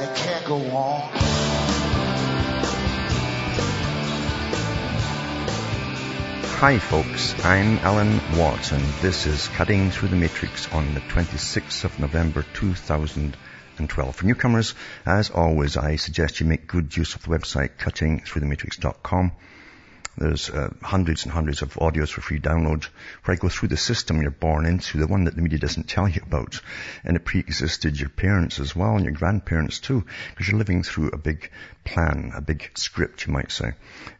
and it can't go on. Hi folks, I'm Alan Watt and this is Cutting Through the Matrix on the 26th of November 2012. For newcomers, as always, I suggest you make good use of the website cuttingthroughthematrix.com. There's uh, hundreds and hundreds of audios for free download where I go through the system you're born into, the one that the media doesn't tell you about. And it pre-existed your parents as well and your grandparents too, because you're living through a big plan, a big script, you might say,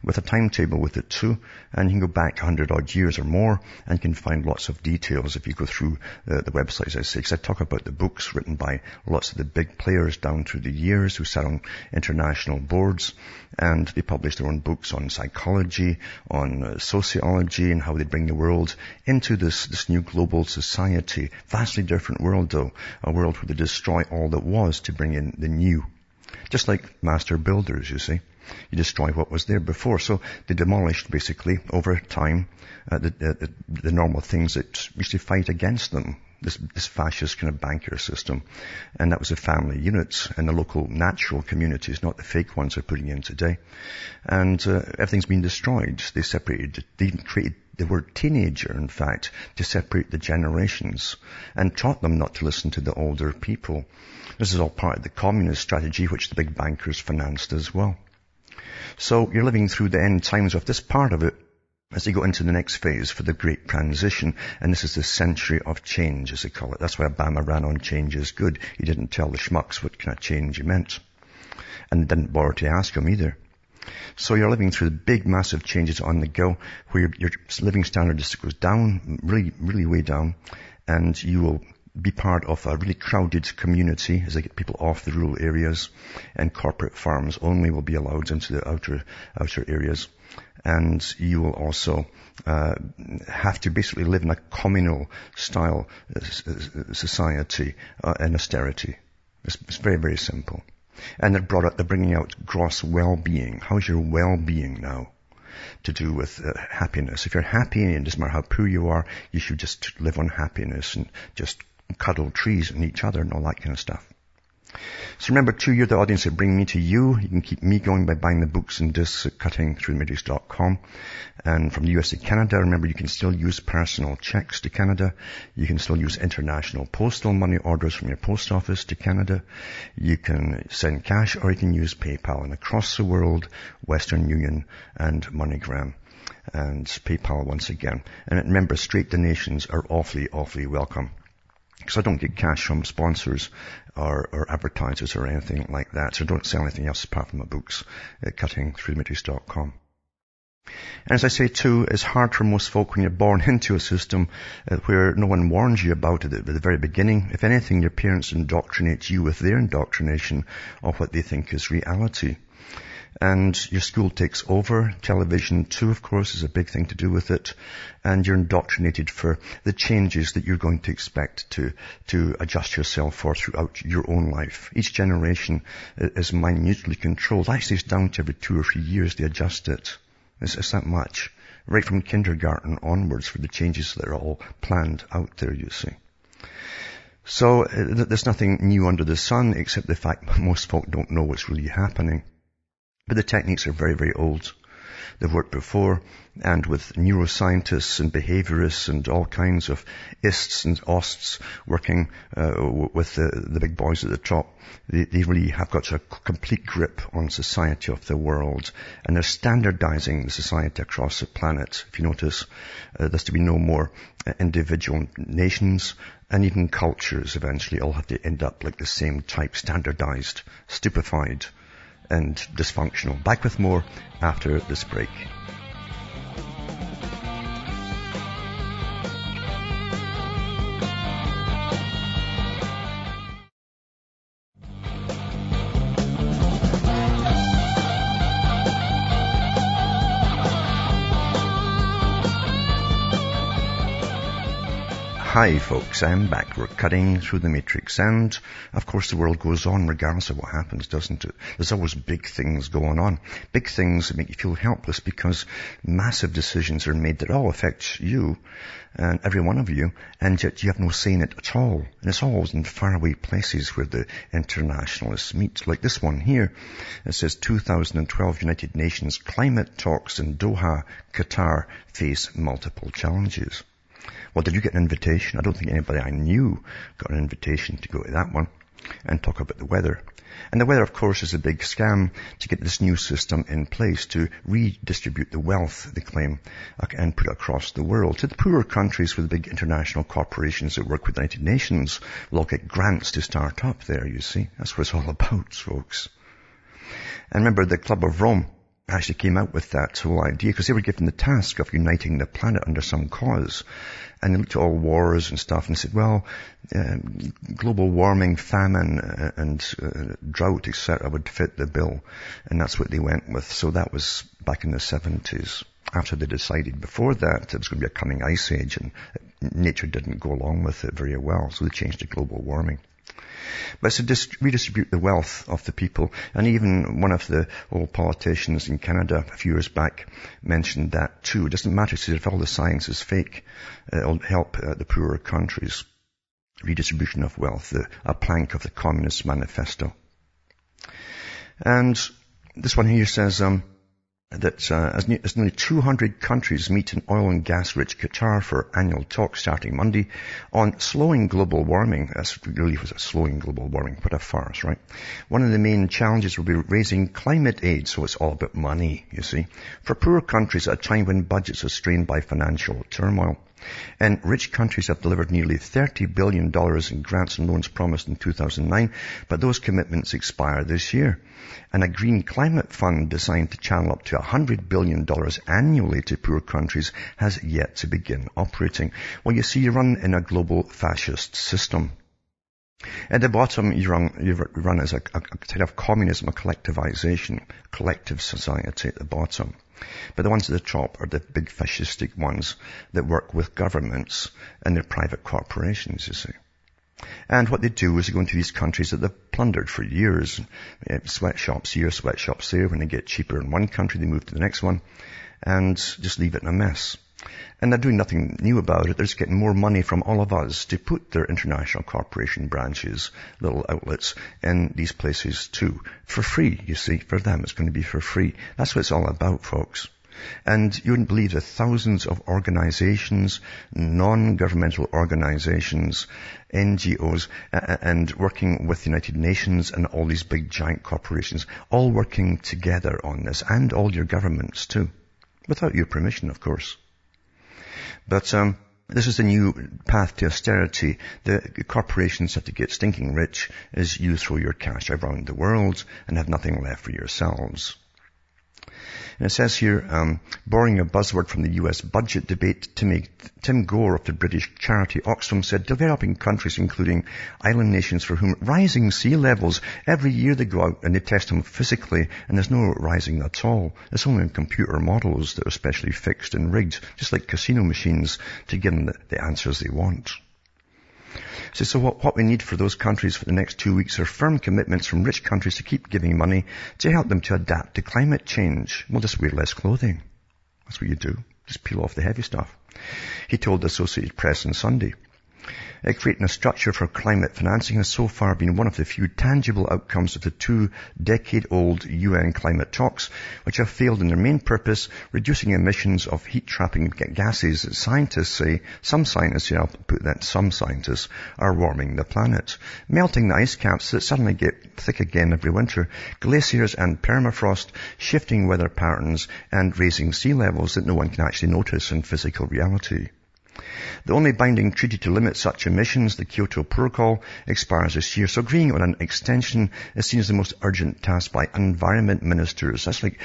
with a timetable with it too. And you can go back 100 odd years or more and can find lots of details if you go through uh, the website, as I say, because I talk about the books written by lots of the big players down through the years who sat on international boards and they published their own books on psychology, on uh, sociology and how they bring the world into this, this new global society. Vastly different world though. A world where they destroy all that was to bring in the new. Just like master builders, you see. You destroy what was there before. So they demolished basically over time uh, the, uh, the normal things that used to fight against them this, this fascist kind of banker system. And that was the family units and the local natural communities, not the fake ones they're putting in today. And uh, everything's been destroyed. They separated, they even created the word teenager, in fact, to separate the generations and taught them not to listen to the older people. This is all part of the communist strategy which the big bankers financed as well. So you're living through the end times of this part of it as they go into the next phase for the great transition. And this is the century of change, as they call it. That's why Obama ran on change is good. He didn't tell the schmucks what kind of change he meant. And didn't bother to ask them either. So you're living through the big, massive changes on the go, where your, your living standard just goes down, really, really way down, and you will be part of a really crowded community as they get people off the rural areas and corporate farms only will be allowed into the outer, outer areas and you will also uh, have to basically live in a communal style uh, society uh, and austerity. It's, it's, very, very simple. And they're brought up, they're bringing out gross well-being. How's your well-being now? To do with uh, happiness. If you're happy, and it doesn't matter how poor you are, you should just live on happiness and just cuddle trees and each other and all that kind of stuff. So remember too, you're the audience that bring me to you. You can keep me going by buying the books and discs at cuttingthroughthematrix.com. And from the US to Canada, remember you can still use personal checks to Canada. You can still use international postal money orders from your post office to Canada. You can send cash or you can use PayPal. And across the world, Western Union and MoneyGram and PayPal once again. And remember, straight donations are awfully, awfully welcome because I don't get cash from sponsors or, or, advertisers or anything like that. So I don't sell anything else apart from my books at cuttingthroughthematrix.com. And as I say too, it's hard for most folk when you're born into a system uh, where no one warns you about it at the very beginning. If anything, your parents indoctrinate you with their indoctrination of what they think is reality and your school takes over. Television too, of course, is a big thing to do with it. And you're indoctrinated for the changes that you're going to expect to, to adjust yourself for throughout your own life. Each generation is minutely controlled. Actually, it's down to every two or three years they adjust it. It's, it's that much. Right from kindergarten onwards for the changes that are all planned out there, you see. So uh, there's nothing new under the sun except the fact most folk don't know what's really happening. But the techniques are very, very old. They've worked before and with neuroscientists and behaviorists and all kinds of ists and osts working uh, with the, the, big boys at the top. They, they, really have got a complete grip on society of the world and they're standardizing the society across the planet. If you notice, uh, there's to be no more uh, individual nations and even cultures eventually all have to end up like the same type, standardized, stupefied and dysfunctional. Back with more after this break. Hi folks, eh, I'm back. We're cutting through the matrix and of course the world goes on regardless of what happens, doesn't it? There's always big things going on. Big things that make you feel helpless because massive decisions are made that all affect you and every one of you and yet you have no say in it at all. And it's always in faraway places where the internationalists meet. Like this one here. It says 2012 United Nations climate talks in Doha, Qatar face multiple challenges. Well, did you get an invitation? I don't think anybody I knew got an invitation to go to that one and talk about the weather. And the weather, of course, is a big scam to get this new system in place to redistribute the wealth, they claim, and put across the world. To the poorer countries with the big international corporations that work with the United Nations will all get grants to start up there, you see. That's what it's all about, folks. And remember, the Club of Rome actually came out with that whole idea because they were given the task of uniting the planet under some cause. And they looked at all wars and stuff and said, well, uh, global warming, famine, uh, and uh, drought, etc., would fit the bill. And that's what they went with. So that was back in the 70s. After they decided before that it was going to be a coming ice age and nature didn't go along with it very well. So they changed to global warming. But to dist- redistribute the wealth of the people. And even one of the old politicians in Canada a few years back mentioned that too. It doesn't matter if all the science is fake. It'll help uh, the poorer countries. Redistribution of wealth, the, a plank of the Communist Manifesto. And this one here says, um, that uh, as, as, nearly 200 countries meet in oil and gas-rich Qatar for annual talks starting Monday on slowing global warming. That's really was a slowing global warming. What a farce, right? One of the main challenges will be raising climate aid, so it's all about money, you see, for poor countries at a time when budgets are strained by financial turmoil. And rich countries have delivered nearly $30 billion in grants and loans promised in 2009, but those commitments expire this year. And a green climate fund designed to channel up to $100 billion annually to poor countries has yet to begin operating. Well, you see, you run in a global fascist system. At the bottom, you run, you run as a, a, a kind of communism, a collectivization, collective society at the bottom. But the ones at the top are the big fascistic ones that work with governments and their private corporations, you see. And what they do is they go into these countries that they've plundered for years. Uh, sweatshops here, sweatshops there. When they get cheaper in one country, they move to the next one and just leave it in a mess. And they're doing nothing new about it. They're just getting more money from all of us to put their international corporation branches, little outlets in these places too. For free, you see. For them, it's going to be for free. That's what it's all about, folks. And you wouldn't believe the thousands of organizations, non-governmental organizations, NGOs, and working with the United Nations and all these big giant corporations, all working together on this, and all your governments too. Without your permission, of course. But um, this is the new path to austerity. The corporations have to get stinking rich as you throw your cash around the world and have nothing left for yourselves. And it says here, um, borrowing a buzzword from the US budget debate, Tim, Tim Gore of the British charity Oxfam said developing countries, including island nations for whom rising sea levels, every year they go out and they test them physically and there's no rising at all. It's only in computer models that are specially fixed and rigged, just like casino machines, to give them the, the answers they want. So, so what, what we need for those countries for the next two weeks are firm commitments from rich countries to keep giving money to help them to adapt to climate change. We'll just wear less clothing. That's what you do. Just peel off the heavy stuff. He told the Associated Press on Sunday. Uh, creating a structure for climate financing has so far been one of the few tangible outcomes of the two-decade-old UN climate talks, which have failed in their main purpose, reducing emissions of heat-trapping gases that scientists say, some scientists, yeah, I'll put that, some scientists, are warming the planet. Melting the ice caps that suddenly get thick again every winter, glaciers and permafrost, shifting weather patterns, and raising sea levels that no one can actually notice in physical reality. The only binding treaty to limit such emissions, the Kyoto Protocol, expires this year. So agreeing on an extension is seen as the most urgent task by environment ministers. That's like,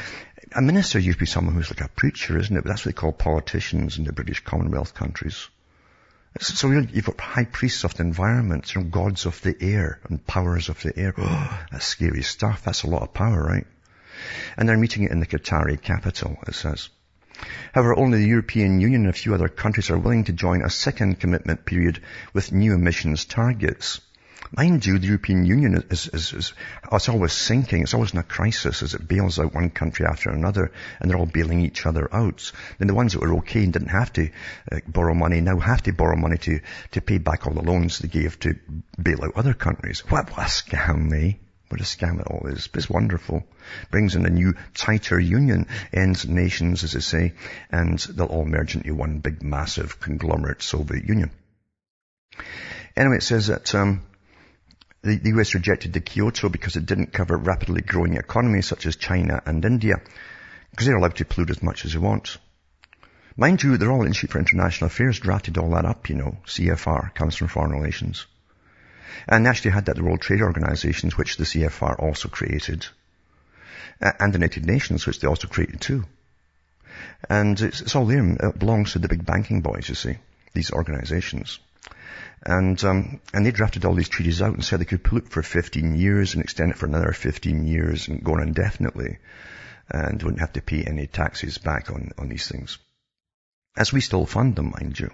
a minister used to be someone who's like a preacher, isn't it? But that's what they call politicians in the British Commonwealth countries. So you've got high priests of the environment, you know, gods of the air and powers of the air. Oh, that's scary stuff. That's a lot of power, right? And they're meeting it in the Qatari capital, it says. However, only the European Union and a few other countries are willing to join a second commitment period with new emissions targets. Mind you, the European Union is, is, is, always sinking. It's always in a crisis as it bails out one country after another and they're all bailing each other out. Then the ones that were okay and didn't have to uh, borrow money now have to borrow money to, to pay back all the loans they gave to bail out other countries. What, what a scam, eh? What a scam it all is. It's wonderful. Brings in a new, tighter union, ends nations, as they say, and they'll all merge into one big, massive, conglomerate Soviet Union. Anyway, it says that um, the, the US rejected the Kyoto because it didn't cover rapidly growing economies such as China and India, because they're allowed to pollute as much as they want. Mind you, the Royal Institute for International Affairs drafted all that up, you know, CFR, comes from Foreign Relations. And actually had that the World Trade Organization, which the CFR also created, and the United Nations, which they also created too. And it's, it's all there. It belongs to the big banking boys, you see, these organizations. And, um, and they drafted all these treaties out and said they could pollute for 15 years and extend it for another 15 years and go on indefinitely and wouldn't have to pay any taxes back on, on these things. As we still fund them, mind you.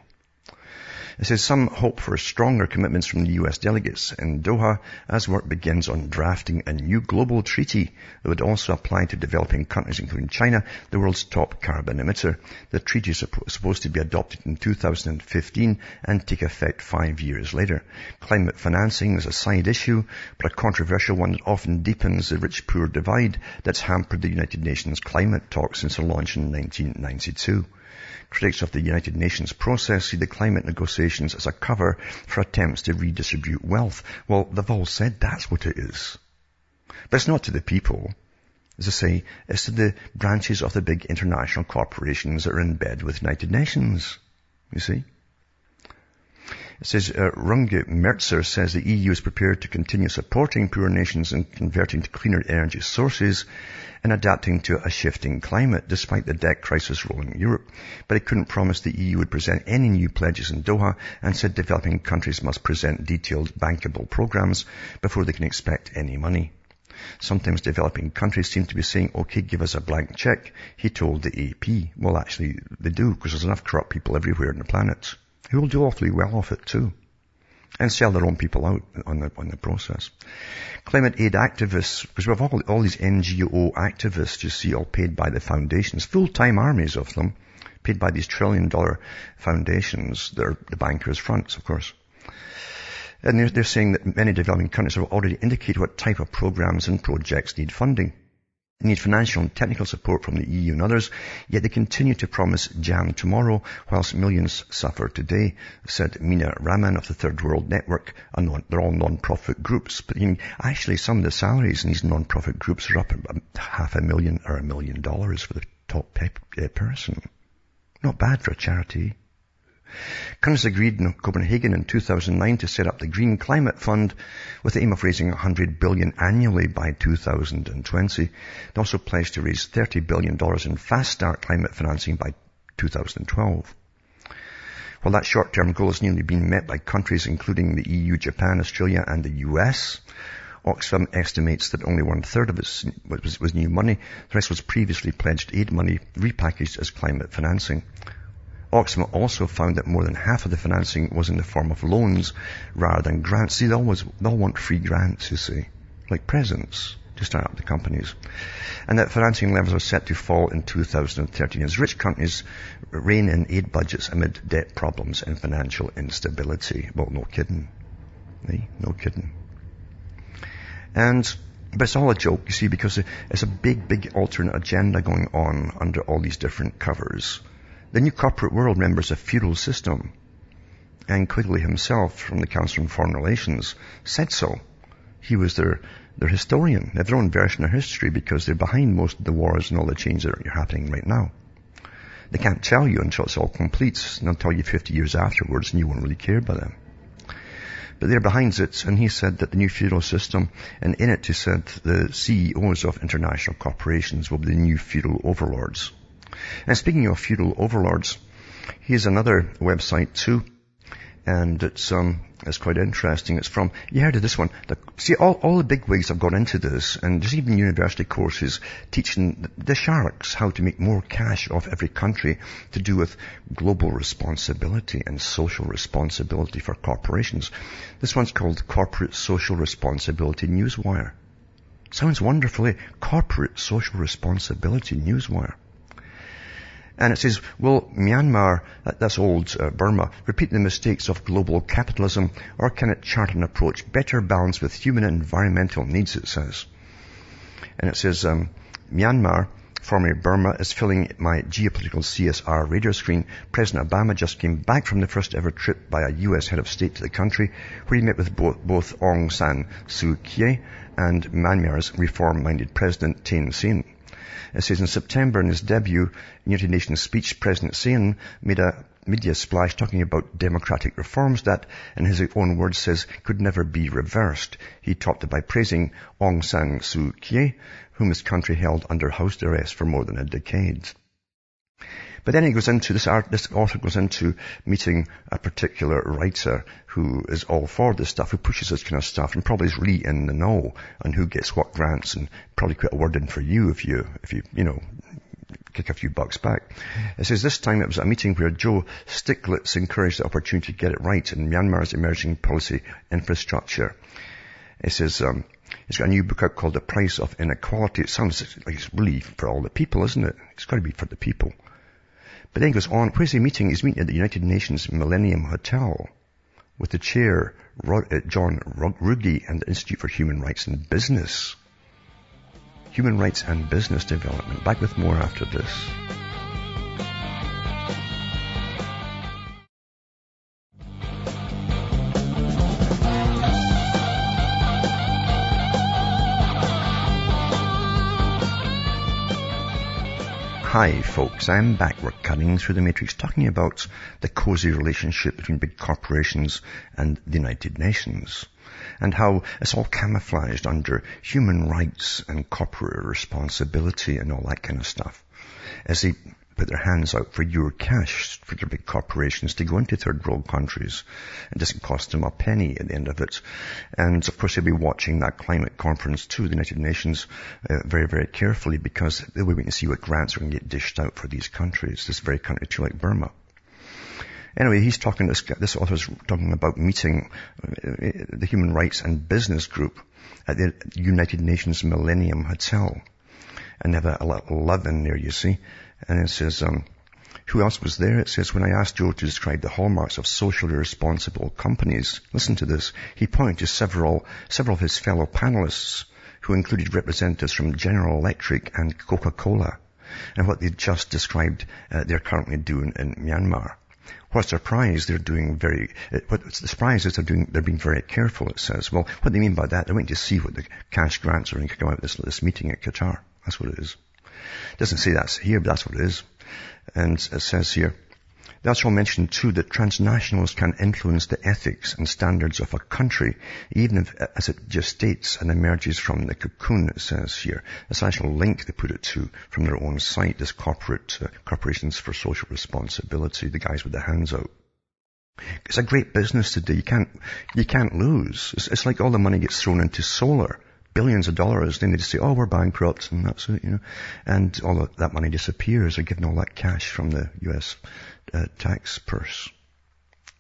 It says some hope for stronger commitments from the US delegates in Doha as work begins on drafting a new global treaty that would also apply to developing countries including China, the world's top carbon emitter. The treaty is supposed to be adopted in 2015 and take effect five years later. Climate financing is a side issue, but a controversial one that often deepens the rich-poor divide that's hampered the United Nations climate talks since the launch in 1992. Critics of the United Nations process see the climate negotiations as a cover for attempts to redistribute wealth. Well, they've all said that's what it is. But it's not to the people. As I say, it's to the branches of the big international corporations that are in bed with United Nations. You see? Says, uh, Runge Metzger says the EU is prepared to continue supporting poor nations in converting to cleaner energy sources and adapting to a shifting climate despite the debt crisis rolling Europe. But it couldn't promise the EU would present any new pledges in Doha and said developing countries must present detailed bankable programs before they can expect any money. Sometimes developing countries seem to be saying, okay, give us a blank check. He told the AP. Well, actually, they do, because there's enough corrupt people everywhere on the planet who will do awfully well off it too. And sell their own people out on the, on the process. Climate aid activists, because we have all, all these NGO activists, you see, all paid by the foundations, full-time armies of them, paid by these trillion dollar foundations. They're the bankers' fronts, of course. And they're, they're saying that many developing countries have already indicated what type of programs and projects need funding. They need financial and technical support from the EU and others, yet they continue to promise jam tomorrow whilst millions suffer today, said Meena Raman of the Third World Network. They're all non-profit groups, but you know, actually some of the salaries in these non-profit groups are up half a million or a million dollars for the top uh, person. Not bad for a charity. Countries agreed in Copenhagen in 2009 to set up the Green Climate Fund with the aim of raising 100 billion annually by 2020. They also pledged to raise 30 billion dollars in fast start climate financing by 2012. While that short-term goal has nearly been met by countries including the EU, Japan, Australia and the US, Oxfam estimates that only one third of it was, was new money. The rest was previously pledged aid money repackaged as climate financing. Oxfam also found that more than half of the financing was in the form of loans rather than grants. See, they always, they all want free grants, you see, like presents to start up the companies. And that financing levels are set to fall in 2013 as rich companies rein in aid budgets amid debt problems and financial instability. Well, no kidding. Eh? No kidding. And but it's all a joke, you see, because it's a big, big alternate agenda going on under all these different covers. The new corporate world remembers a feudal system. And Quigley himself from the Council on Foreign Relations said so. He was their, their historian. They have their own version of history because they're behind most of the wars and all the changes that are happening right now. They can't tell you until it's all complete. And they'll tell you 50 years afterwards and you won't really care about them. But they're behind it, and he said that the new feudal system, and in it he said the CEOs of international corporations will be the new feudal overlords. And speaking of feudal overlords, here's another website too. and it's um it's quite interesting. It's from you heard of this one. The, see, all all the big wigs have gone into this, and there's even university courses teaching the sharks how to make more cash off every country to do with global responsibility and social responsibility for corporations. This one's called Corporate Social Responsibility Newswire. Sounds wonderfully corporate social responsibility newswire. And it says, will Myanmar, that's old uh, Burma, repeat the mistakes of global capitalism or can it chart an approach better balanced with human and environmental needs, it says. And it says, um, Myanmar, formerly Burma, is filling my geopolitical CSR radar screen. President Obama just came back from the first ever trip by a U.S. head of state to the country where he met with both, both Aung San Suu Kyi and Myanmar's reform-minded President Thein Sein. It says in September in his debut United Nations speech, President Sein made a media splash talking about democratic reforms that, in his own words, says could never be reversed. He topped it by praising Aung San Suu Kyi, whom his country held under house arrest for more than a decade. But then he goes into, this, art, this author goes into meeting a particular writer who is all for this stuff, who pushes this kind of stuff and probably is really in the know on who gets what grants and probably quite a word in for you if you, if you, you know, kick a few bucks back. It says this time it was a meeting where Joe Stiglitz encouraged the opportunity to get it right in Myanmar's emerging policy infrastructure. It says, um, he's got a new book out called The Price of Inequality. It sounds like it's really for all the people, isn't it? It's got to be for the people. But then goes on, where's he meeting? He's meeting at the United Nations Millennium Hotel with the chair, uh, John Ruggie and the Institute for Human Rights and Business. Human Rights and Business Development. Back with more after this. Hi folks, I'm back. We're cutting through the matrix talking about the cozy relationship between big corporations and the United Nations and how it's all camouflaged under human rights and corporate responsibility and all that kind of stuff. As they put their hands out for your cash for the big corporations to go into third world countries. It doesn't cost them a penny at the end of it. And of course they'll be watching that climate conference too, the United Nations, uh, very, very carefully because they'll be waiting to see what grants are going to get dished out for these countries, this very country too like Burma. Anyway, he's talking, this, this author's talking about meeting uh, the Human Rights and Business Group at the United Nations Millennium Hotel. And they have a, a love in there, you see. And it says, um, who else was there? It says, when I asked Joe to describe the hallmarks of socially responsible companies, listen to this, he pointed to several, several of his fellow panelists who included representatives from General Electric and Coca-Cola and what they just described uh, they're currently doing in Myanmar. What's surprise, they're doing very, uh, what's the surprise is they're doing, they're being very careful, it says. Well, what they mean by that, they're waiting to see what the cash grants are going to come out of this, this meeting at Qatar. That's what it is. Doesn't say that's here, but that's what it is. And it says here, they also mentioned too that transnationals can influence the ethics and standards of a country, even if, as it just states and emerges from the cocoon, it says here. It's actual link they put it to from their own site, this corporate, uh, corporations for social responsibility, the guys with the hands out. It's a great business to do. You can't, you can't lose. It's, it's like all the money gets thrown into solar billions of dollars, they just say, oh, we're bankrupt, and that's it, you know. And all that money disappears. They're given all that cash from the U.S. Uh, tax purse.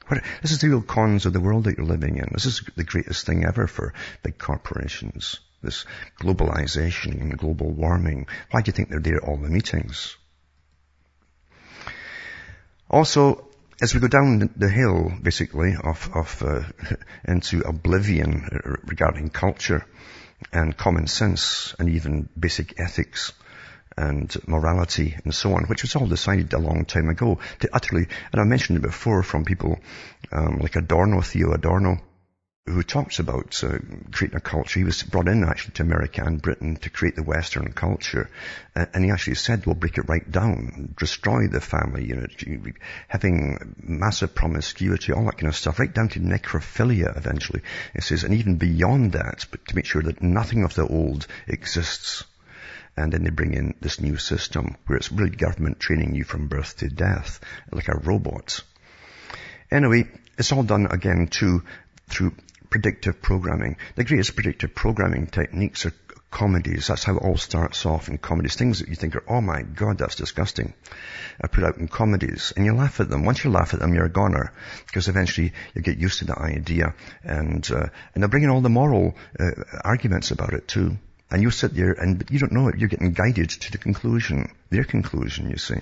What, this is the real cons of the world that you're living in. This is the greatest thing ever for big corporations. This globalization and global warming. Why do you think they're there at all the meetings? Also, as we go down the hill, basically, of, of uh, into oblivion regarding culture, and common sense and even basic ethics and morality and so on, which was all decided a long time ago. To utterly, and I mentioned it before from people um, like Adorno, Theo Adorno, who talks about uh, creating a culture. He was brought in actually to America and Britain to create the Western culture. Uh, and he actually said, we'll break it right down, destroy the family unit, having massive promiscuity, all that kind of stuff, right down to necrophilia eventually. He says, and even beyond that, but to make sure that nothing of the old exists. And then they bring in this new system where it's really government training you from birth to death, like a robot. Anyway, it's all done again too through predictive programming. The greatest predictive programming techniques are comedies. That's how it all starts off in comedies. Things that you think are, oh my god, that's disgusting. Are put out in comedies. And you laugh at them. Once you laugh at them, you're a goner. Because eventually you get used to the idea. And, uh, and they're bringing all the moral uh, arguments about it too. And you sit there and you don't know it. You're getting guided to the conclusion. Their conclusion, you see.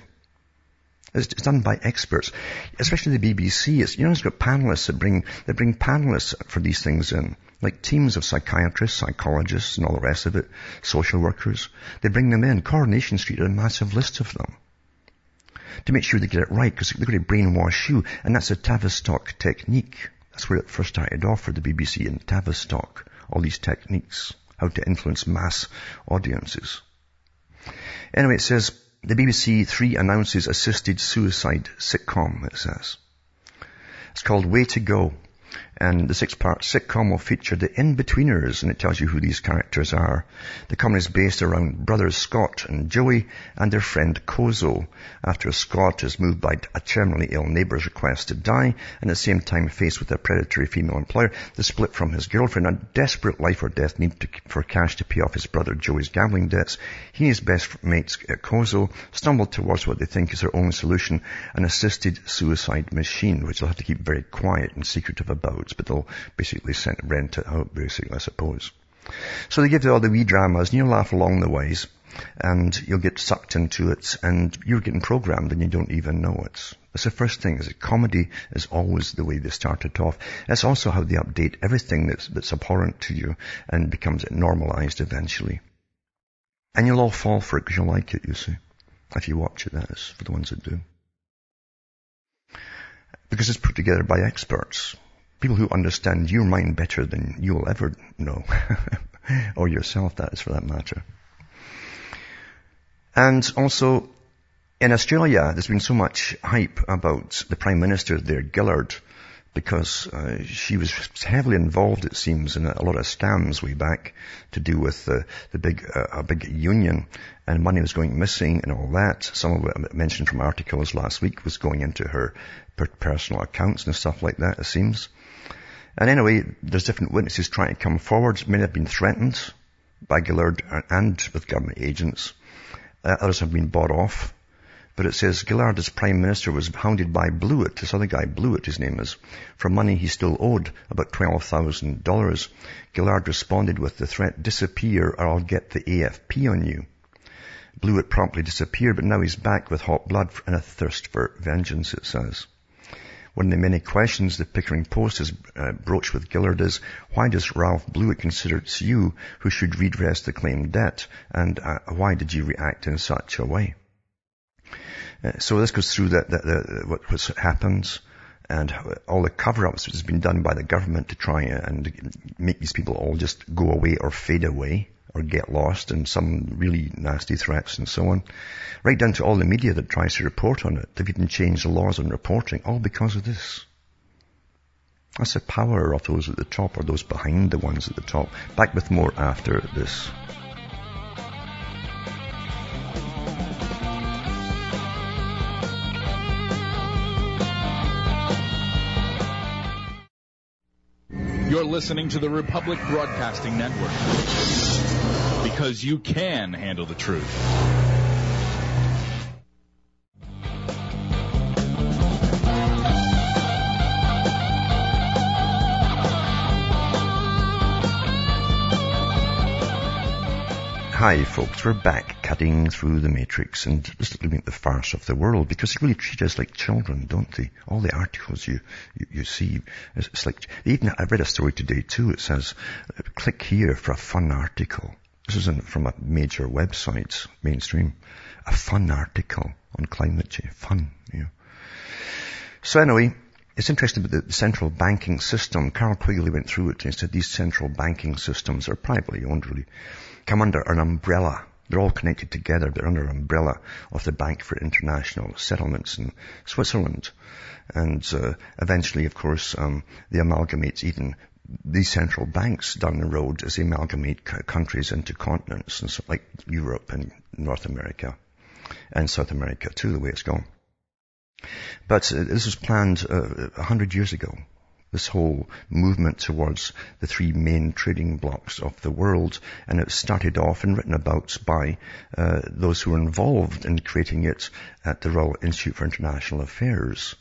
It's, done by experts, especially the BBC. It's, you know, it's got panelists that bring, that bring panelists for these things in. Like teams of psychiatrists, psychologists, and all the rest of it, social workers. They bring them in. Coronation Street, had a massive list of them. To make sure they get it right, because they're going to brainwash you. And that's a Tavistock technique. That's where it first started off for the BBC in Tavistock. All these techniques. How to influence mass audiences. Anyway, it says, the BBC Three announces assisted suicide sitcom, it says. It's called Way to Go. And the six-part sitcom will feature the in-betweeners, and it tells you who these characters are. The comedy is based around brothers Scott and Joey and their friend Cozzo. After Scott is moved by a terminally ill neighbour's request to die, and at the same time faced with a predatory female employer, the split from his girlfriend, a desperate life or death need to, for cash to pay off his brother Joey's gambling debts, he and his best mates uh, Cozzo stumble towards what they think is their only solution, an assisted suicide machine, which they'll have to keep very quiet and secretive about but they'll basically send, rent it out, basically, I suppose. So they give you all the wee dramas, and you'll laugh along the ways, and you'll get sucked into it, and you're getting programmed, and you don't even know it. That's the first thing, is that comedy is always the way they started off. That's also how they update everything that's, that's abhorrent to you, and becomes normalized eventually. And you'll all fall for it because you like it, you see. If you watch it, that is, for the ones that do. Because it's put together by experts. People who understand your mind better than you'll ever know. or yourself, that is for that matter. And also, in Australia, there's been so much hype about the Prime Minister there, Gillard, because uh, she was heavily involved, it seems, in a, lot of scams way back to do with uh, the big, uh, a big union, and money was going missing and all that. Some of it mentioned from articles last week was going into her personal accounts and stuff like that, it seems. And anyway, there's different witnesses trying to come forward. Many have been threatened by Gillard and with government agents. Uh, others have been bought off. But it says Gillard, as Prime Minister, was hounded by Blewitt, this other guy, Blewitt his name is, for money he still owed, about $12,000. Gillard responded with the threat, disappear or I'll get the AFP on you. Blewitt promptly disappeared, but now he's back with hot blood and a thirst for vengeance, it says. One of the many questions the Pickering Post has uh, broached with Gillard is, why does Ralph Blewitt consider it's you who should redress the claimed debt? And uh, why did you react in such a way? Uh, so this goes through the, what, what's happened and all the cover-ups which has been done by the government to try and make these people all just go away or fade away or get lost and some really nasty threats and so on. Right down to all the media that tries to report on it. They've even changed the laws on reporting, all because of this. That's the power of those at the top or those behind the ones at the top. Back with more after this. You're listening to the Republic Broadcasting Network because you can handle the truth. Hi folks, we're back cutting through the matrix and just looking at the farce of the world because they really treat us like children, don't they? All the articles you, you, you see, it's like, even, I read a story today too, it says, click here for a fun article. This isn't from a major website, mainstream. A fun article on climate change. Fun, know. So anyway, it's interesting about the central banking system. Carroll Quigley went through it and said these central banking systems are privately owned really, come under an umbrella. They're all connected together. They're under an umbrella of the Bank for International Settlements in Switzerland. And uh, eventually, of course, um, they amalgamate even these central banks down the road as they amalgamate countries into continents, and so, like Europe and North America and South America too, the way it's going. But uh, this was planned uh, a hundred years ago. This whole movement towards the three main trading blocks of the world, and it started off and written about by uh, those who were involved in creating it at the Royal Institute for International Affairs.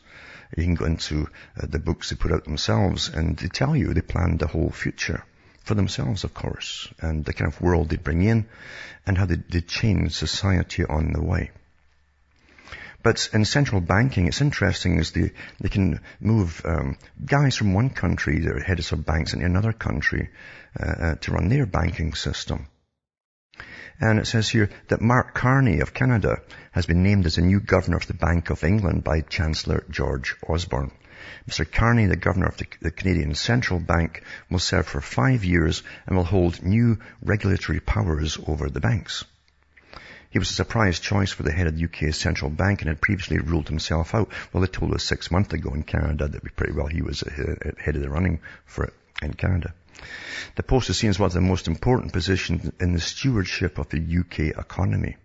You can go into uh, the books they put out themselves, and they tell you they planned the whole future for themselves, of course, and the kind of world they'd bring in, and how they, they change society on the way. But in central banking, it's interesting is they, they can move um, guys from one country, their heads of banks, into another country uh, uh, to run their banking system. And it says here that Mark Carney of Canada has been named as the new governor of the Bank of England by Chancellor George Osborne. Mr. Carney, the governor of the, the, Canadian Central Bank, will serve for five years and will hold new regulatory powers over the banks. He was a surprise choice for the head of the UK's central bank and had previously ruled himself out. Well, they told us six months ago in Canada that pretty well he was uh, head of the running for it in Canada. The post is seen as one of the most important positions in the stewardship of the UK economy.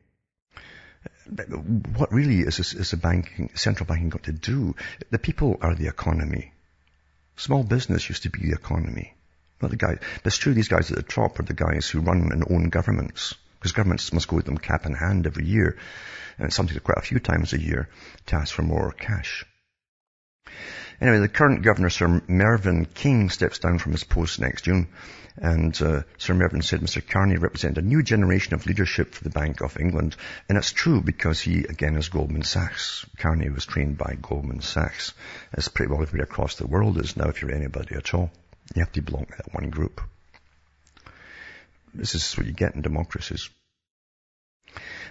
What really is, is, the banking, central banking got to do? The people are the economy. Small business used to be the economy. Not the guys. It's true these guys at the top are the guys who run and own governments. Because governments must go with them cap in hand every year, and sometimes quite a few times a year, to ask for more cash. Anyway, the current governor, Sir Mervyn King, steps down from his post next June. And uh, Sir Mervyn said Mr. Carney represents a new generation of leadership for the Bank of England. And it's true because he, again, is Goldman Sachs. Carney was trained by Goldman Sachs. As pretty well everybody across the world is now, if you're anybody at all. You have to belong to that one group. This is what you get in democracies.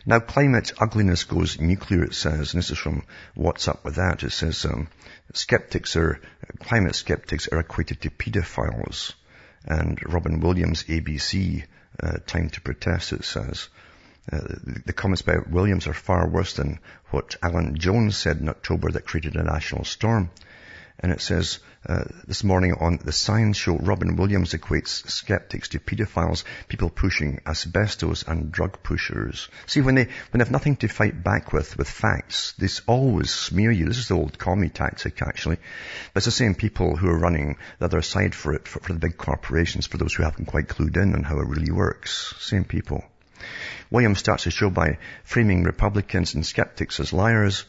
Now, climate ugliness goes nuclear, it says, and this is from Watts Up With That. It says, um, skeptics are, climate skeptics are equated to pedophiles. And Robyn Williams, ABC, uh, Time to Protest, it says. Uh, the comments by Williams are far worse than what Alan Jones said in October that created a national storm. And it says, uh, this morning on the science show, Robyn Williams equates skeptics to pedophiles, people pushing asbestos and drug pushers. See, when they, when they have nothing to fight back with, with facts, they always smear you. This is the old commie tactic, actually. But it's the same people who are running the other side for it, for, for the big corporations, for those who haven't quite clued in on how it really works. Same people. Williams starts the show by framing Republicans and skeptics as liars,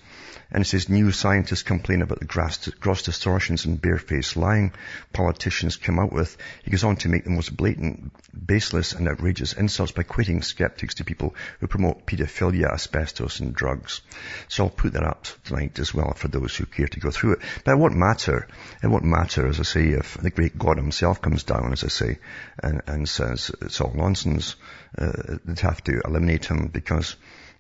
and it says new scientists complain about the gross, gross distortions and barefaced lying politicians come out with. He goes on to make the most blatant, baseless and outrageous insults by quoting skeptics to people who promote pedophilia, asbestos and drugs. So I'll put that up tonight as well for those who care to go through it. But it won't matter. It won't matter, as I say, if the great God himself comes down, as I say, and, and says it's all nonsense. Uh, they'd have to eliminate him because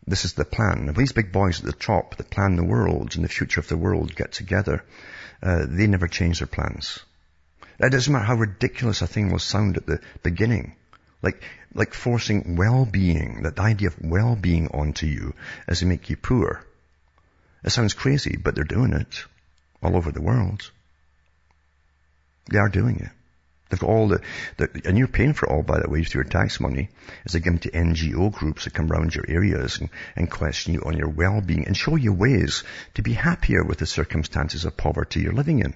this is the plan. These big boys at the top that plan the world and the future of the world get together, uh, they never change their plans. It doesn't matter how ridiculous a thing will sound at the beginning. Like, like forcing well-being, that the idea of well-being onto you as they make you poor. It sounds crazy, but they're doing it all over the world. They are doing it. They've got all the, the, and you're paying for it all, by the way, through your tax money, as they give them to NGO groups that come around your areas and, and question you on your well-being and show you ways to be happier with the circumstances of poverty you're living in.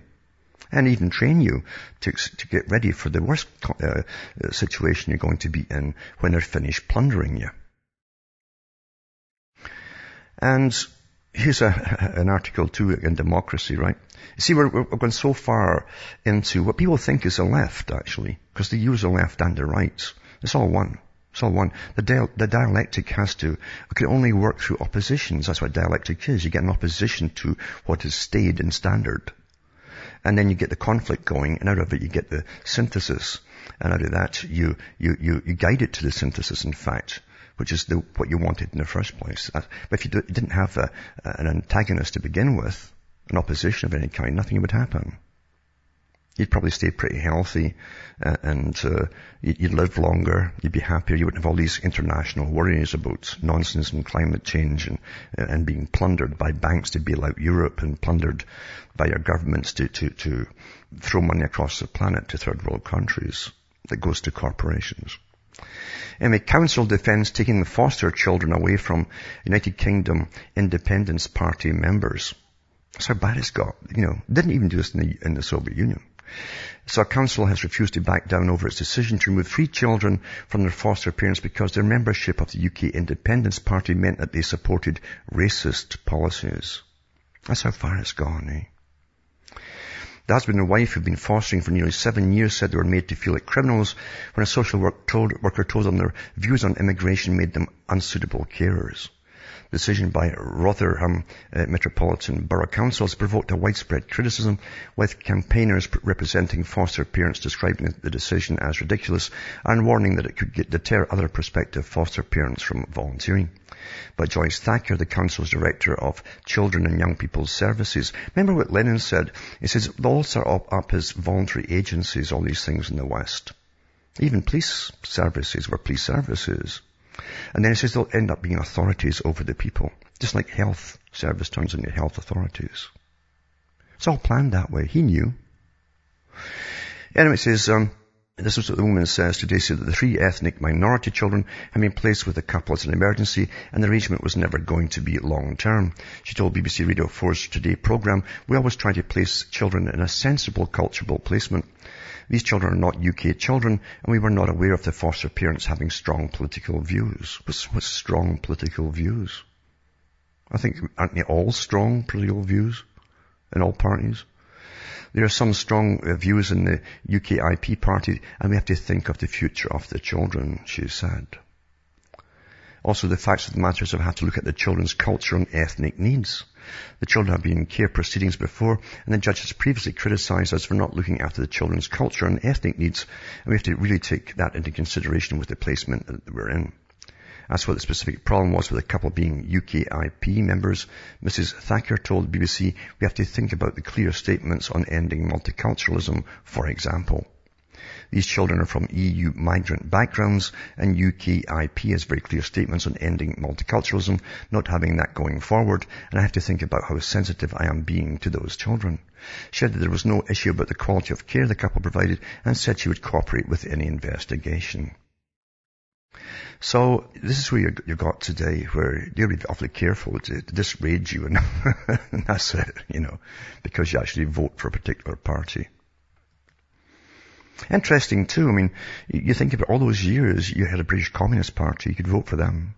And even train you to, to get ready for the worst uh, uh, situation you're going to be in when they're finished plundering you. And here's a, an article too in democracy, right? You see, we're, we're going so far into what people think is the left, actually, because they use the left and the right. It's all one. It's all one. The, the dialectic has to, it can only work through oppositions. That's what dialectic is. You get an opposition to what is stayed and standard. And then you get the conflict going, and out of it you get the synthesis. And out of that, you, you, you, you guide it to the synthesis, in fact which is the, what you wanted in the first place. But if you, didn't have a, an antagonist to begin with, an opposition of any kind, nothing would happen. You'd probably stay pretty healthy uh, and uh, you'd live longer, you'd be happier, you wouldn't have all these international worries about nonsense and climate change and, uh, and being plundered by banks to bail out Europe and plundered by your governments to, to, to throw money across the planet to third world countries that goes to corporations. Anyway, Council defends taking the foster children away from United Kingdom Independence Party members. That's how bad it's got. You know, didn't even do this in the, in the Soviet Union. So a council has refused to back down over its decision to remove three children from their foster parents because their membership of the UK Independence Party meant that they supported racist policies. That's how far it's gone, eh? The husband and wife who've been fostering for nearly seven years said they were made to feel like criminals when a social work told, worker told them their views on immigration made them unsuitable carers decision by Rotherham uh, Metropolitan Borough Council has provoked a widespread criticism, with campaigners representing foster parents describing the decision as ridiculous and warning that it could deter other prospective foster parents from volunteering. But Joyce Thacker, the Council's Director of Children and Young People's Services, remember what Lenin said? He says, all start up, up as voluntary agencies, all these things in the West. Even police services were police services. And then he says they'll end up being authorities over the people. Just like health service turns into health authorities. It's all planned that way. He knew. Anyway, it says, um, this is what the woman says today, said that the three ethnic minority children had been placed with the couple as an emergency and the arrangement was never going to be long term. She told BBC Radio 4's Today programme, we always try to place children in a sensible cultural placement. These children are not UK children, and we were not aware of the foster parents having strong political views. What's, what's strong political views? I think, aren't they all strong political views in all parties? There are some strong uh, views in the UKIP party, and we have to think of the future of the children, she said. Also, the facts of the matter is we have to look at the children's culture and ethnic needs. The children have been in care proceedings before, and the judge has previously criticised us for not looking after the children's culture and ethnic needs, and we have to really take that into consideration with the placement that we're in. As for the specific problem was with the couple being UKIP members, Mrs. Thacker told BBC, we have to think about the clear statements on ending multiculturalism, for example. These children are from EU migrant backgrounds and UKIP has very clear statements on ending multiculturalism, not having that going forward, and I have to think about how sensitive I am being to those children. She said that there was no issue about the quality of care the couple provided and said she would cooperate with any investigation. So this is where you, you got today, where you'll be awfully careful to, to dissuade you, and, and that's it, you know, because you actually vote for a particular party. Interesting too. I mean, you think about all those years you had a British Communist Party, you could vote for them.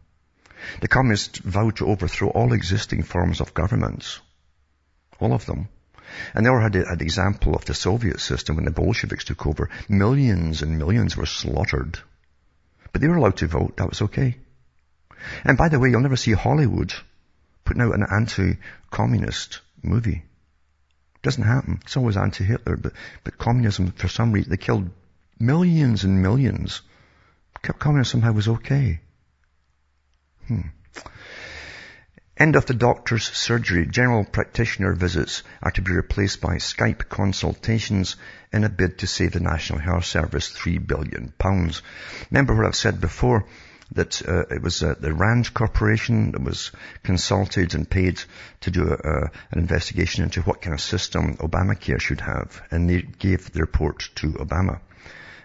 The communists vowed to overthrow all existing forms of governments. All of them. And they all had an example of the Soviet system when the Bolsheviks took over. Millions and millions were slaughtered. But they were allowed to vote. That was okay. And by the way, you'll never see Hollywood putting out an anti-communist movie. Doesn't happen. It's always anti-Hitler, but, but communism, for some reason, they killed millions and millions. Communism somehow was okay. Hmm. End of the doctor's surgery. General practitioner visits are to be replaced by Skype consultations in a bid to save the National Health Service three billion pounds. Remember what I've said before? That uh, it was uh, the Rand Corporation that was consulted and paid to do a, an investigation into what kind of system Obamacare should have, and they gave the report to Obama.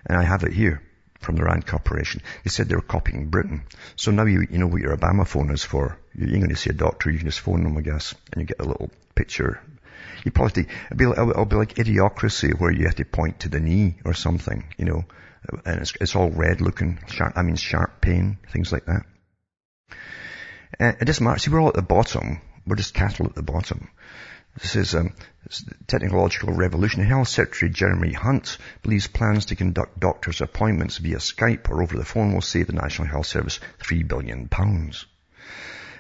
And I have it here from the Rand Corporation. They said they were copying Britain. So now you, you know what your Obama phone is for. You ain't going to see a doctor, you can just phone them, I guess, and you get a little picture. You probably, it'll be, it'll be like idiocracy where you have to point to the knee or something, you know and it's, it's all red looking, sharp, I mean sharp pain, things like that. Uh, it doesn't matter. See, we're all at the bottom. We're just cattle at the bottom. This is um, technological revolution. Health Secretary Jeremy Hunt believes plans to conduct doctors' appointments via Skype or over the phone will save the National Health Service three billion pounds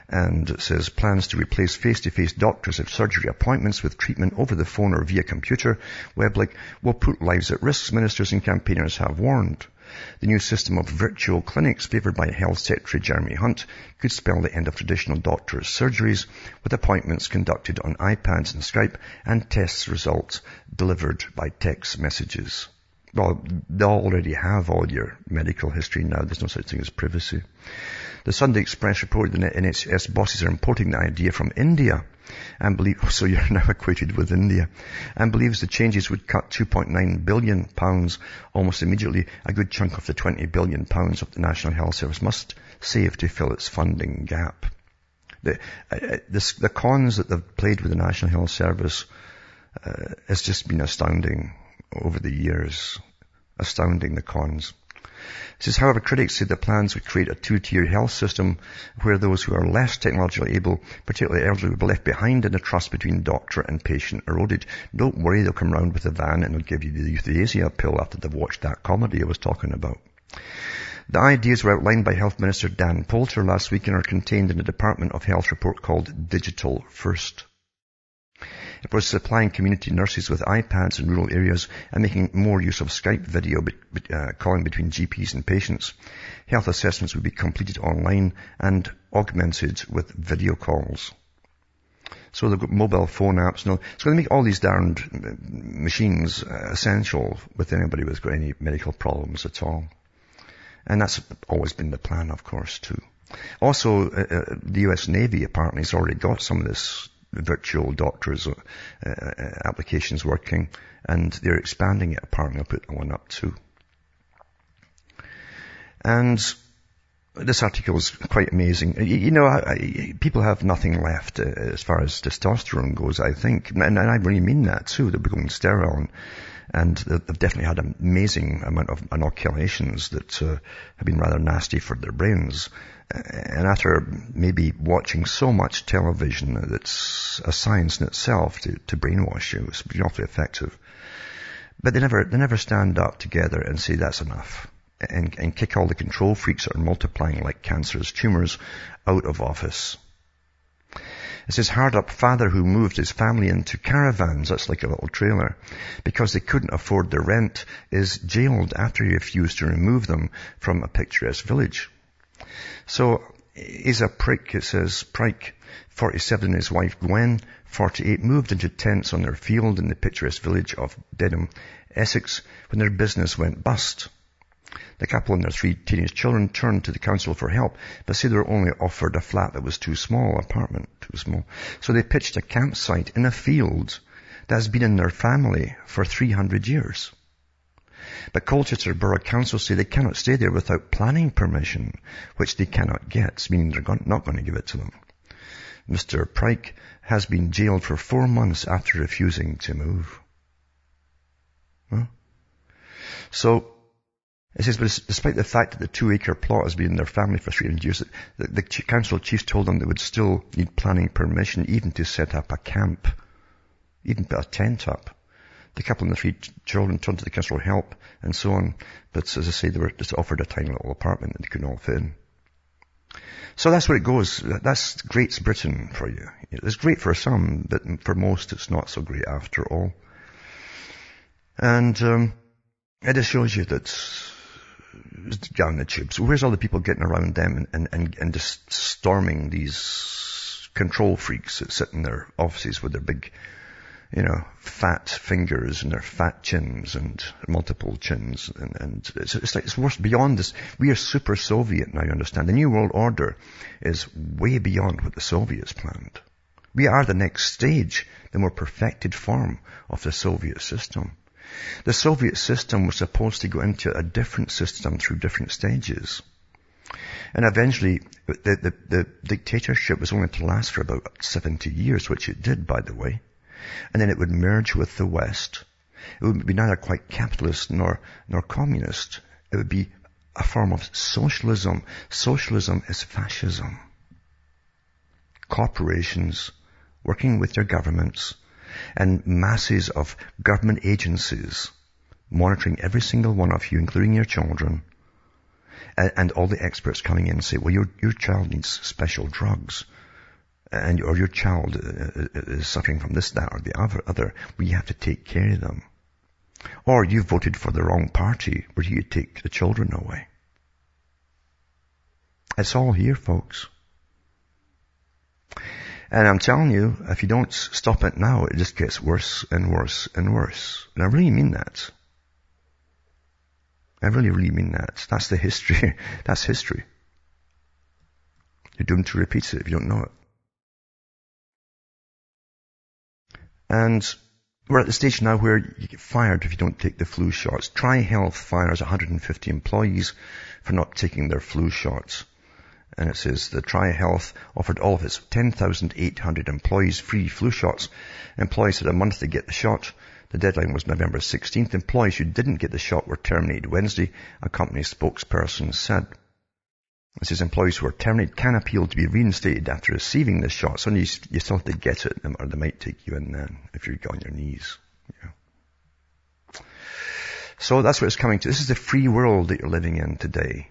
and says plans to replace face-to-face doctors of surgery appointments with treatment over the phone or via computer. Weblink will put lives at risk, ministers and campaigners have warned. The new system of virtual clinics favoured by Health Secretary Jeremy Hunt could spell the end of traditional doctors' surgeries with appointments conducted on iPads and Skype and test results delivered by text messages. Well, they already have all your medical history now. There's no such thing as privacy. The Sunday Express reported that NHS bosses are importing the idea from India and believe, so you're now equated with India, and believes the changes would cut 2.9 billion pounds almost immediately, a good chunk of the 20 billion pounds of the National Health Service must save to fill its funding gap. The, uh, this, the cons that they've played with the National Health Service uh, has just been astounding over the years. Astounding, the cons. It says, however, critics say the plans would create a two-tier health system where those who are less technologically able, particularly elderly, would be left behind and the trust between doctor and patient eroded. Don't worry, they'll come round with a van and they'll give you the euthanasia pill after they've watched that comedy I was talking about. The ideas were outlined by Health Minister Dan Poulter last week and are contained in the Department of Health report called Digital First. Was supplying community nurses with iPads in rural areas and making more use of Skype video uh, calling between GPs and patients. Health assessments would be completed online and augmented with video calls. So they've got mobile phone apps. No, it's going to make all these darned machines uh, essential with anybody who's got any medical problems at all. And that's always been the plan, of course, too. Also, uh, uh the US Navy apparently has already got some of this virtual doctors uh, uh, applications working, and they're expanding it. Apparently, I'll put one up too. And this article is quite amazing. You, you know, I, I, people have nothing left uh, as far as testosterone goes, I think. And, and I really mean that too. They're becoming sterile. And, and they've definitely had an amazing amount of inoculations that uh, have been rather nasty for their brains. And after maybe watching so much television that's a science in itself to, to brainwash you, it's been awfully effective. But they never, they never stand up together and say that's enough. And, and kick all the control freaks that are multiplying like cancerous tumors out of office. It says hard up father who moved his family into caravans, that's like a little trailer, because they couldn't afford the rent, is jailed after he refused to remove them from a picturesque village. So, is a prick, it says, Pryke, 47 and his wife Gwen, 48, moved into tents on their field in the picturesque village of Dedham, Essex, when their business went bust. The couple and their three teenage children turned to the council for help, but said they were only offered a flat that was too small, apartment too small. So they pitched a campsite in a field that has been in their family for 300 years. But Colchester Borough Council say they cannot stay there without planning permission, which they cannot get, meaning they're not going to give it to them. Mr. Pryke has been jailed for four months after refusing to move. Huh? So, it says, but despite the fact that the two acre plot has been in their family for 300 years, the, the council chiefs told them they would still need planning permission even to set up a camp, even put a tent up. The couple and the three children turned to the council for help and so on. But as I say, they were just offered a tiny little apartment that they couldn't all fit in. So that's where it goes. That's Great Britain for you. It's great for some, but for most it's not so great after all. And um, it just shows you that down the tubes. Where's all the people getting around them and, and, and just storming these control freaks that sit in their offices with their big, you know, fat fingers and their fat chins and multiple chins. And, and it's, it's like, it's worse beyond this. We are super Soviet now, you understand. The New World Order is way beyond what the Soviets planned. We are the next stage, the more perfected form of the Soviet system. The Soviet system was supposed to go into a different system through different stages. And eventually, the, the, the, dictatorship was only to last for about 70 years, which it did, by the way. And then it would merge with the West. It would be neither quite capitalist nor, nor communist. It would be a form of socialism. Socialism is fascism. Corporations working with their governments and masses of government agencies monitoring every single one of you, including your children, and, and all the experts coming in and say, well, your, your child needs special drugs, and, or your child uh, uh, is suffering from this, that, or the other, other. We have to take care of them. Or you voted for the wrong party, where you take the children away. It's all here, folks. And I'm telling you, if you don't stop it now, it just gets worse and worse and worse. And I really mean that. I really, really mean that. That's the history. That's history. You're doomed to repeat it if you don't know it. And we're at the stage now where you get fired if you don't take the flu shots. TriHealth fires 150 employees for not taking their flu shots. And it says the TriHealth offered all of its 10,800 employees free flu shots. Employees had a month to get the shot. The deadline was November 16th. Employees who didn't get the shot were terminated Wednesday, a company spokesperson said. It says employees who are terminated can appeal to be reinstated after receiving the shot. So you, you still have to get it, or they might take you in then if you're on your knees. Yeah. So that's what it's coming to. This is the free world that you're living in today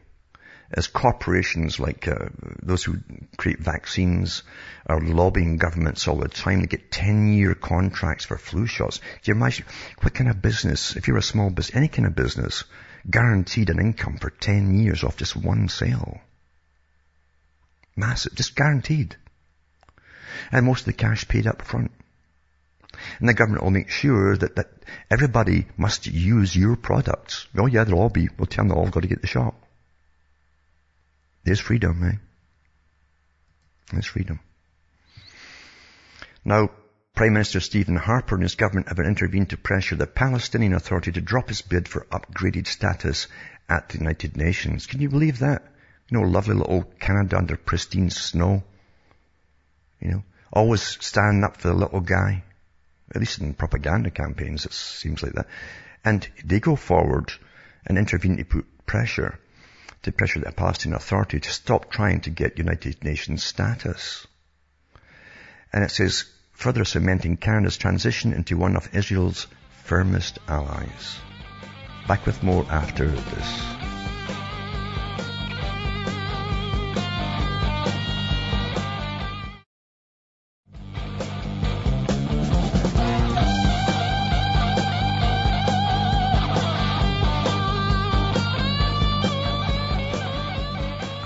as corporations like uh, those who create vaccines are lobbying governments all the time to get 10-year contracts for flu shots. Do you imagine what kind of business, if you're a small business, any kind of business, guaranteed an income for 10 years off just one sale? Massive, just guaranteed. And most of the cash paid up front. And the government will make sure that, that everybody must use your products. Oh yeah, they'll all be, we'll tell them they'll all got to get the shot. There's freedom, eh? There's freedom. Now, Prime Minister Stephen Harper and his government have intervened to pressure the Palestinian Authority to drop its bid for upgraded status at the United Nations. Can you believe that? You know, lovely little Canada under pristine snow. You know, always standing up for the little guy. At least in propaganda campaigns, it seems like that. And they go forward and intervene to put pressure to pressure the Palestinian Authority to stop trying to get United Nations status. And it says, further cementing Canada's transition into one of Israel's firmest allies. Back with more after this.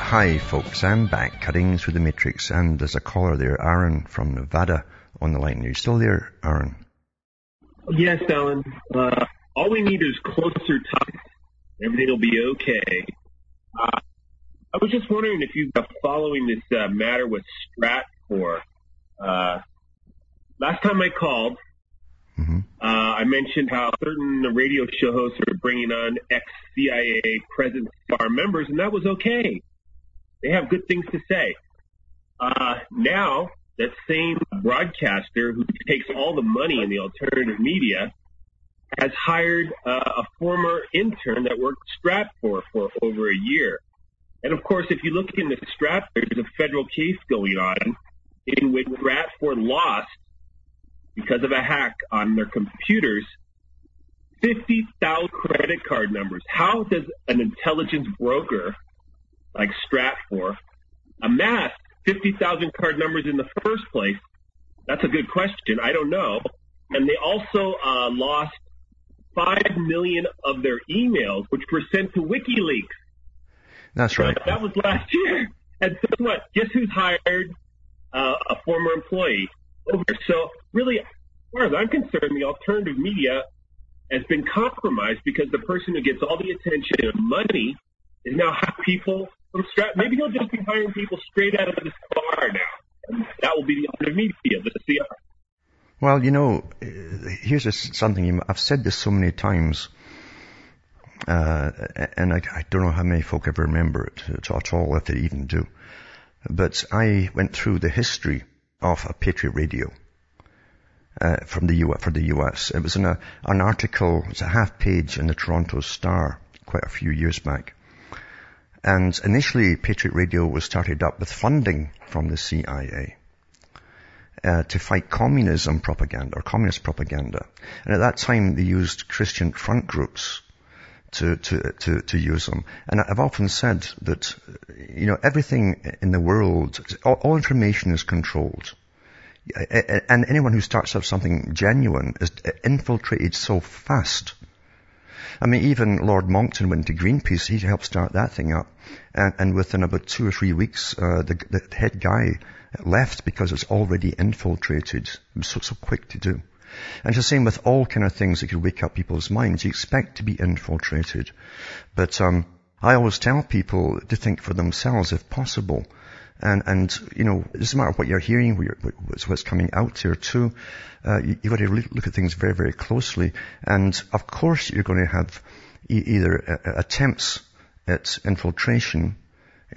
Hi folks, I'm back cutting through the matrix and there's a caller there, Aaron from Nevada on the line. Are you still there, Aaron? Yes, Alan. Uh, all we need is closer ties. Everything will be okay. Uh, I was just wondering if you've been following this uh, matter with Stratfor. Uh, last time I called, mm-hmm. Uh, I mentioned how certain radio show hosts are bringing on ex-CIA present star members, and that was okay. They have good things to say. Uh, now, that same broadcaster who takes all the money in the alternative media has hired uh, a former intern that worked Stratfor for over a year. And of course, if you look into Stratfor, there's a federal case going on in which Stratfor lost because of a hack on their computers 50,000 credit card numbers. How does an intelligence broker like Stratfor amassed 50,000 card numbers in the first place? That's a good question. I don't know. And they also uh, lost 5 million of their emails, which were sent to WikiLeaks. That's right. That was last year. And so what? Guess who's hired uh, a former employee over So really, as far as I'm concerned, the alternative media has been compromised because the person who gets all the attention and money is now people from Strat. Maybe he'll just be hiring people straight out of this bar now. And that will be the alternative media, the CR. Well, you know, here's just something I've said this so many times, uh, and I, I, don't know how many folk ever remember it at all, if they even do. But I went through the history of a Patriot Radio uh, from the U- for the U.S. It was in a, an article, it's a half page in the Toronto Star quite a few years back. And initially, Patriot Radio was started up with funding from the CIA. Uh, to fight communism propaganda or communist propaganda. And at that time, they used Christian front groups to, to, to, to use them. And I've often said that, you know, everything in the world, all, all information is controlled. And anyone who starts up something genuine is infiltrated so fast I mean, even Lord Monckton went to Greenpeace. He helped start that thing up. And, and within about two or three weeks, uh, the, the, head guy left because it's already infiltrated. It was so, so quick to do. And it's the same with all kind of things that could wake up people's minds. You expect to be infiltrated. But, um, I always tell people to think for themselves if possible. And, and, you know, it doesn't matter what you're hearing, what's, what's coming out there too. Uh, you, have got to look at things very, very closely. And of course you're going to have e- either uh, attempts at infiltration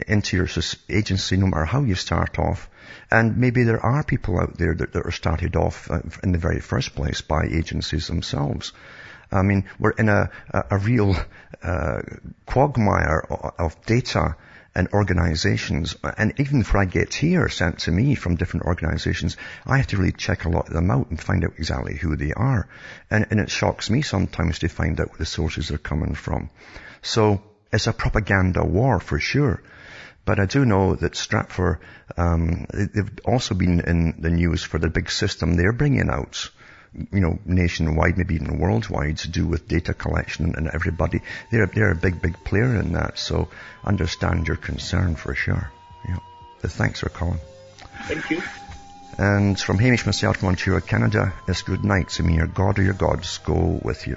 into your agency no matter how you start off. And maybe there are people out there that, that are started off uh, in the very first place by agencies themselves. I mean, we're in a, a, a real uh, quagmire of data and organizations, and even if I get here sent to me from different organizations, I have to really check a lot of them out and find out exactly who they are. And, and it shocks me sometimes to find out where the sources are coming from. So it's a propaganda war for sure. But I do know that Stratfor, um, they've also been in the news for the big system they're bringing out you know, nationwide, maybe even worldwide to do with data collection and everybody. They're, they're a big, big player in that. So understand your concern for sure. Yeah. But thanks for calling. Thank you. And from Hamish myself Ontario, Canada, it's good night. So may your God or your gods go with you.